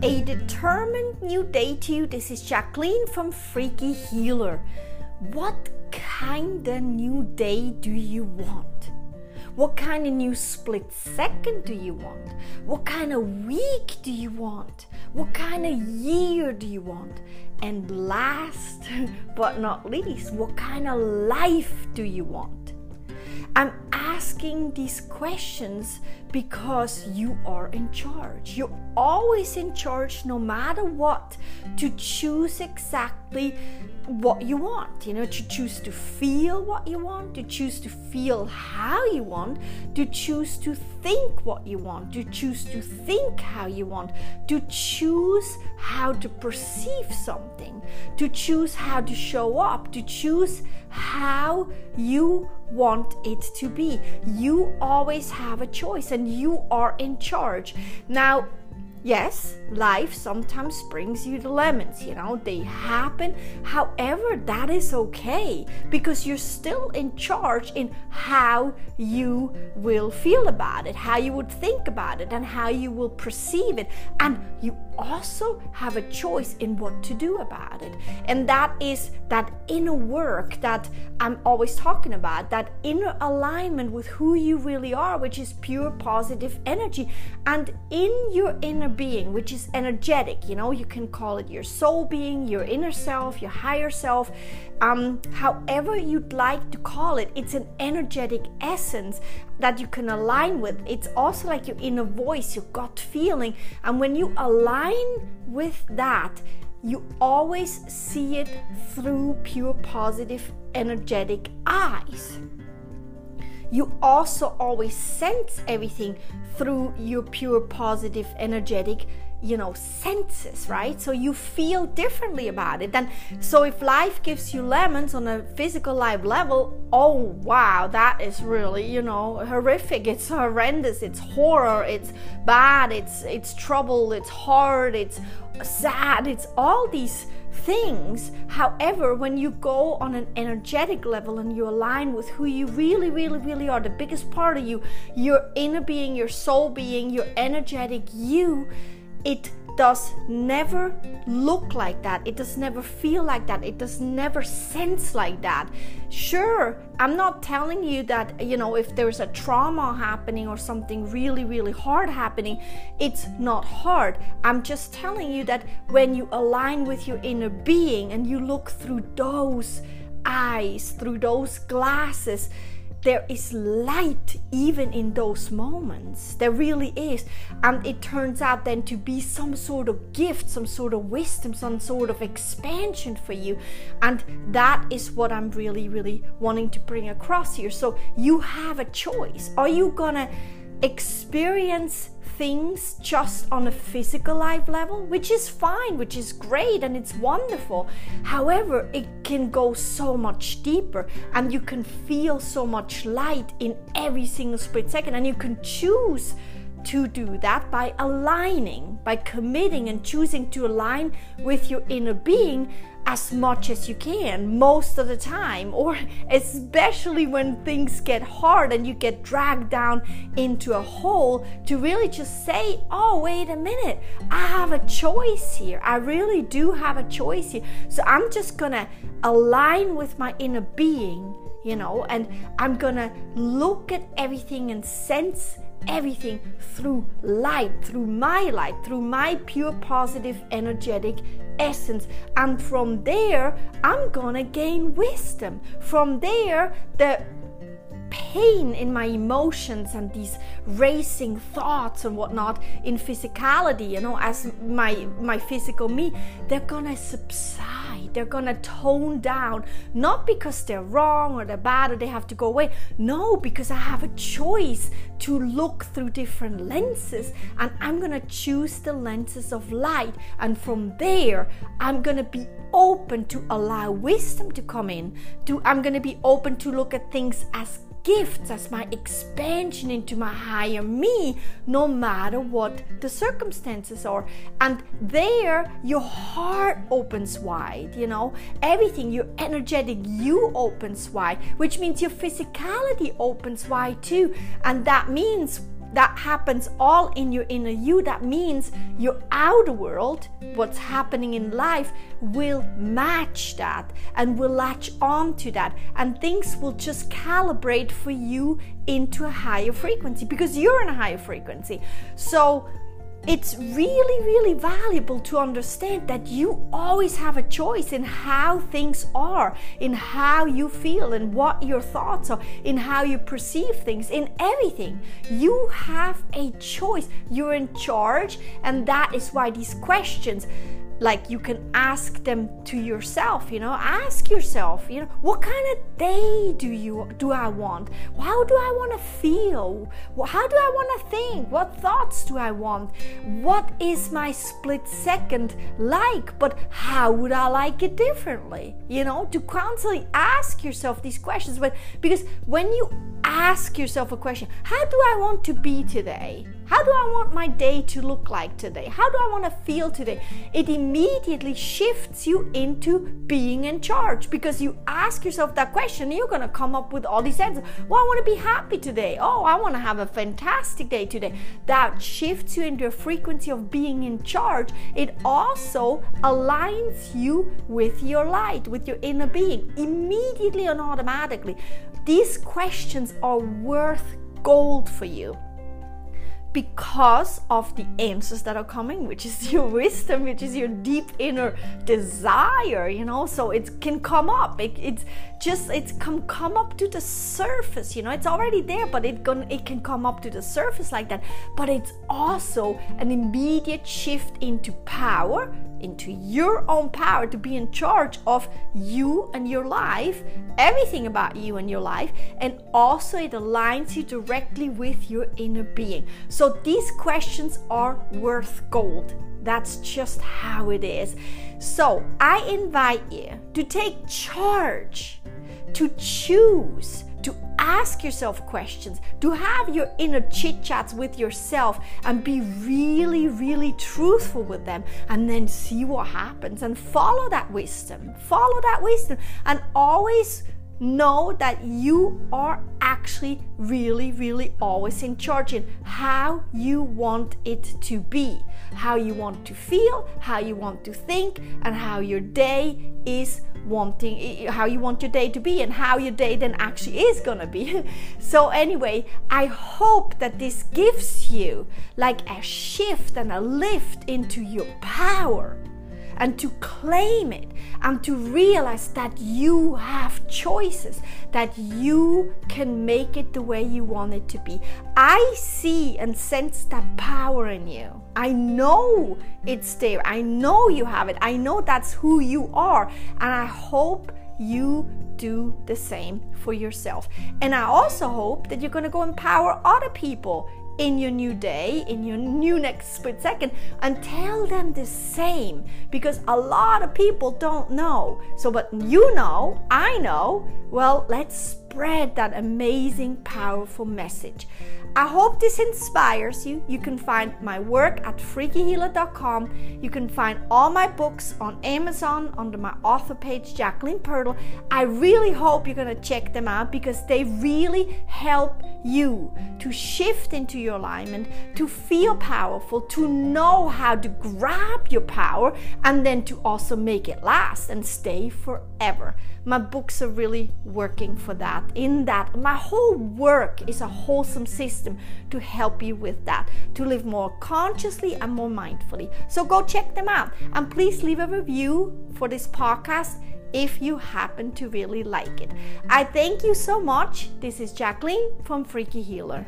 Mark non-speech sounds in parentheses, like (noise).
A determined new day to you. This is Jacqueline from Freaky Healer. What kind of new day do you want? What kind of new split second do you want? What kind of week do you want? What kind of year do you want? And last (laughs) but not least, what kind of life do you want? I'm asking these questions because you are in charge. You're always in charge, no matter what, to choose exactly what you want. You know, to choose to feel what you want, to choose to feel how you want, to choose to think what you want, to choose to think how you want, to choose how to perceive something, to choose how to show up, to choose how you want it to be. You always have a choice and you are in charge. Now, yes, life sometimes brings you the lemons, you know, they happen. However, that is okay because you're still in charge in how you will feel about it, how you would think about it, and how you will perceive it. And you also have a choice in what to do about it. And that is that inner work that I'm always talking about, that inner alignment with who you really are, which is pure positive energy. And in your inner being, which is energetic, you know, you can call it your soul being, your inner self, your higher self, um, however you'd like to call it, it's an energetic essence that you can align with. It's also like your inner voice, your gut feeling. And when you align with that, you always see it through pure positive energetic eyes. You also always sense everything through your pure positive energetic you know senses right? So you feel differently about it. And so if life gives you lemons on a physical life level oh wow that is really you know horrific. It's horrendous. It's horror. It's bad. It's it's trouble. It's hard. It's sad. It's all these things. However when you go on an energetic level and you align with who you really really really are the biggest part of you your inner being your soul being your energetic you it does never look like that. It does never feel like that. It does never sense like that. Sure, I'm not telling you that, you know, if there's a trauma happening or something really, really hard happening, it's not hard. I'm just telling you that when you align with your inner being and you look through those eyes, through those glasses, there is light even in those moments. There really is. And it turns out then to be some sort of gift, some sort of wisdom, some sort of expansion for you. And that is what I'm really, really wanting to bring across here. So you have a choice. Are you gonna experience things just on a physical life level, which is fine, which is great, and it's wonderful. However, it can go so much deeper, and you can feel so much light in every single split second, and you can choose to do that by aligning, by committing and choosing to align with your inner being as much as you can most of the time, or especially when things get hard and you get dragged down into a hole, to really just say, Oh, wait a minute, I have a choice here. I really do have a choice here. So I'm just gonna align with my inner being, you know, and I'm gonna look at everything and sense everything through light, through my light, through my pure positive energetic essence. And from there, I'm gonna gain wisdom. From there, the pain in my emotions and these racing thoughts and whatnot in physicality you know as my my physical me they're gonna subside they're gonna tone down not because they're wrong or they're bad or they have to go away. No because i have a choice to look through different lenses and i'm gonna choose the lenses of light. And from there i'm gonna be open to allow wisdom to come in. To i'm gonna be open to look at things as gifts, as my expansion into my higher me, no matter what the circumstances are. And there, your heart opens wide, you know, everything, your energetic you opens wide, which means your physicality opens wide too. And that means that happens all in your inner you. That means your outer world, what's happening in life, will match that and will latch on to that. And things will just calibrate for you into a higher frequency because you're in a higher frequency. So, it's really, really valuable to understand that you always have a choice in how things are, in how you feel, and what your thoughts are, in how you perceive things, in everything. You have a choice. You're in charge, and that is why these questions like you can ask them to yourself you know? Ask yourself you know what kind of day do you do i want? How do i want to feel how do i want to think? What thoughts do i want? What is my split second like? But how would i like it differently? You know to constantly ask yourself these questions. But because when you ask yourself a question how do i want to be today how do I want my day to look like today? How do I want to feel today? It immediately shifts you into being in charge because you ask yourself that question, you're going to come up with all these answers. Well, I want to be happy today. Oh, I want to have a fantastic day today. That shifts you into a frequency of being in charge. It also aligns you with your light, with your inner being, immediately and automatically. These questions are worth gold for you because of the answers that are coming, which is (laughs) your wisdom, which is your deep inner desire, you know. So it can come up. It, it's just it's come come up to the surface, you know. It's already there, but it can it can come up to the surface like that. But it's also an immediate shift into power into your own power to be in charge of you and your life, everything about you and your life, and also it aligns you directly with your inner being. So these questions are worth gold. That's just how it is. So I invite you to take charge, to choose to ask yourself questions, to have your inner chit chats with yourself and be really, really truthful with them, and then see what happens and follow that wisdom. Follow that wisdom and always know that you are actually really, really always in charge in how you want it to be, how you want to feel, how you want to think, and how your day is wanting, how you want your day to be, and how your day then actually is gonna be. (laughs) so, anyway, I hope that this gives you like a shift and a lift into your power and to claim it and to realize that you have choices, that you can make it the way you want it to be. I see and sense that power in you. I know it's there. I know you have it. I know that's who you are. And I hope you do the same for yourself. And I also hope that you're going to go empower other people in your new day, in your new next split second, and tell them the same because a lot of people don't know. So, but you know, I know, well, let's spread that amazing, powerful message. I hope this inspires you. You can find my work at freakyhealer.com. You can find all my books on Amazon under my author page, Jacqueline Pirtle. I really hope you're going to check them out because they really help you to shift into your alignment, to feel powerful, to know how to grab your power, and then to also make it last and stay forever. My books are really working for that. In that, my whole work is a wholesome system to help you with that, to live more consciously and more mindfully. So go check them out and please leave a review for this podcast if you happen to really like it. I thank you so much. This is Jacqueline from Freaky Healer.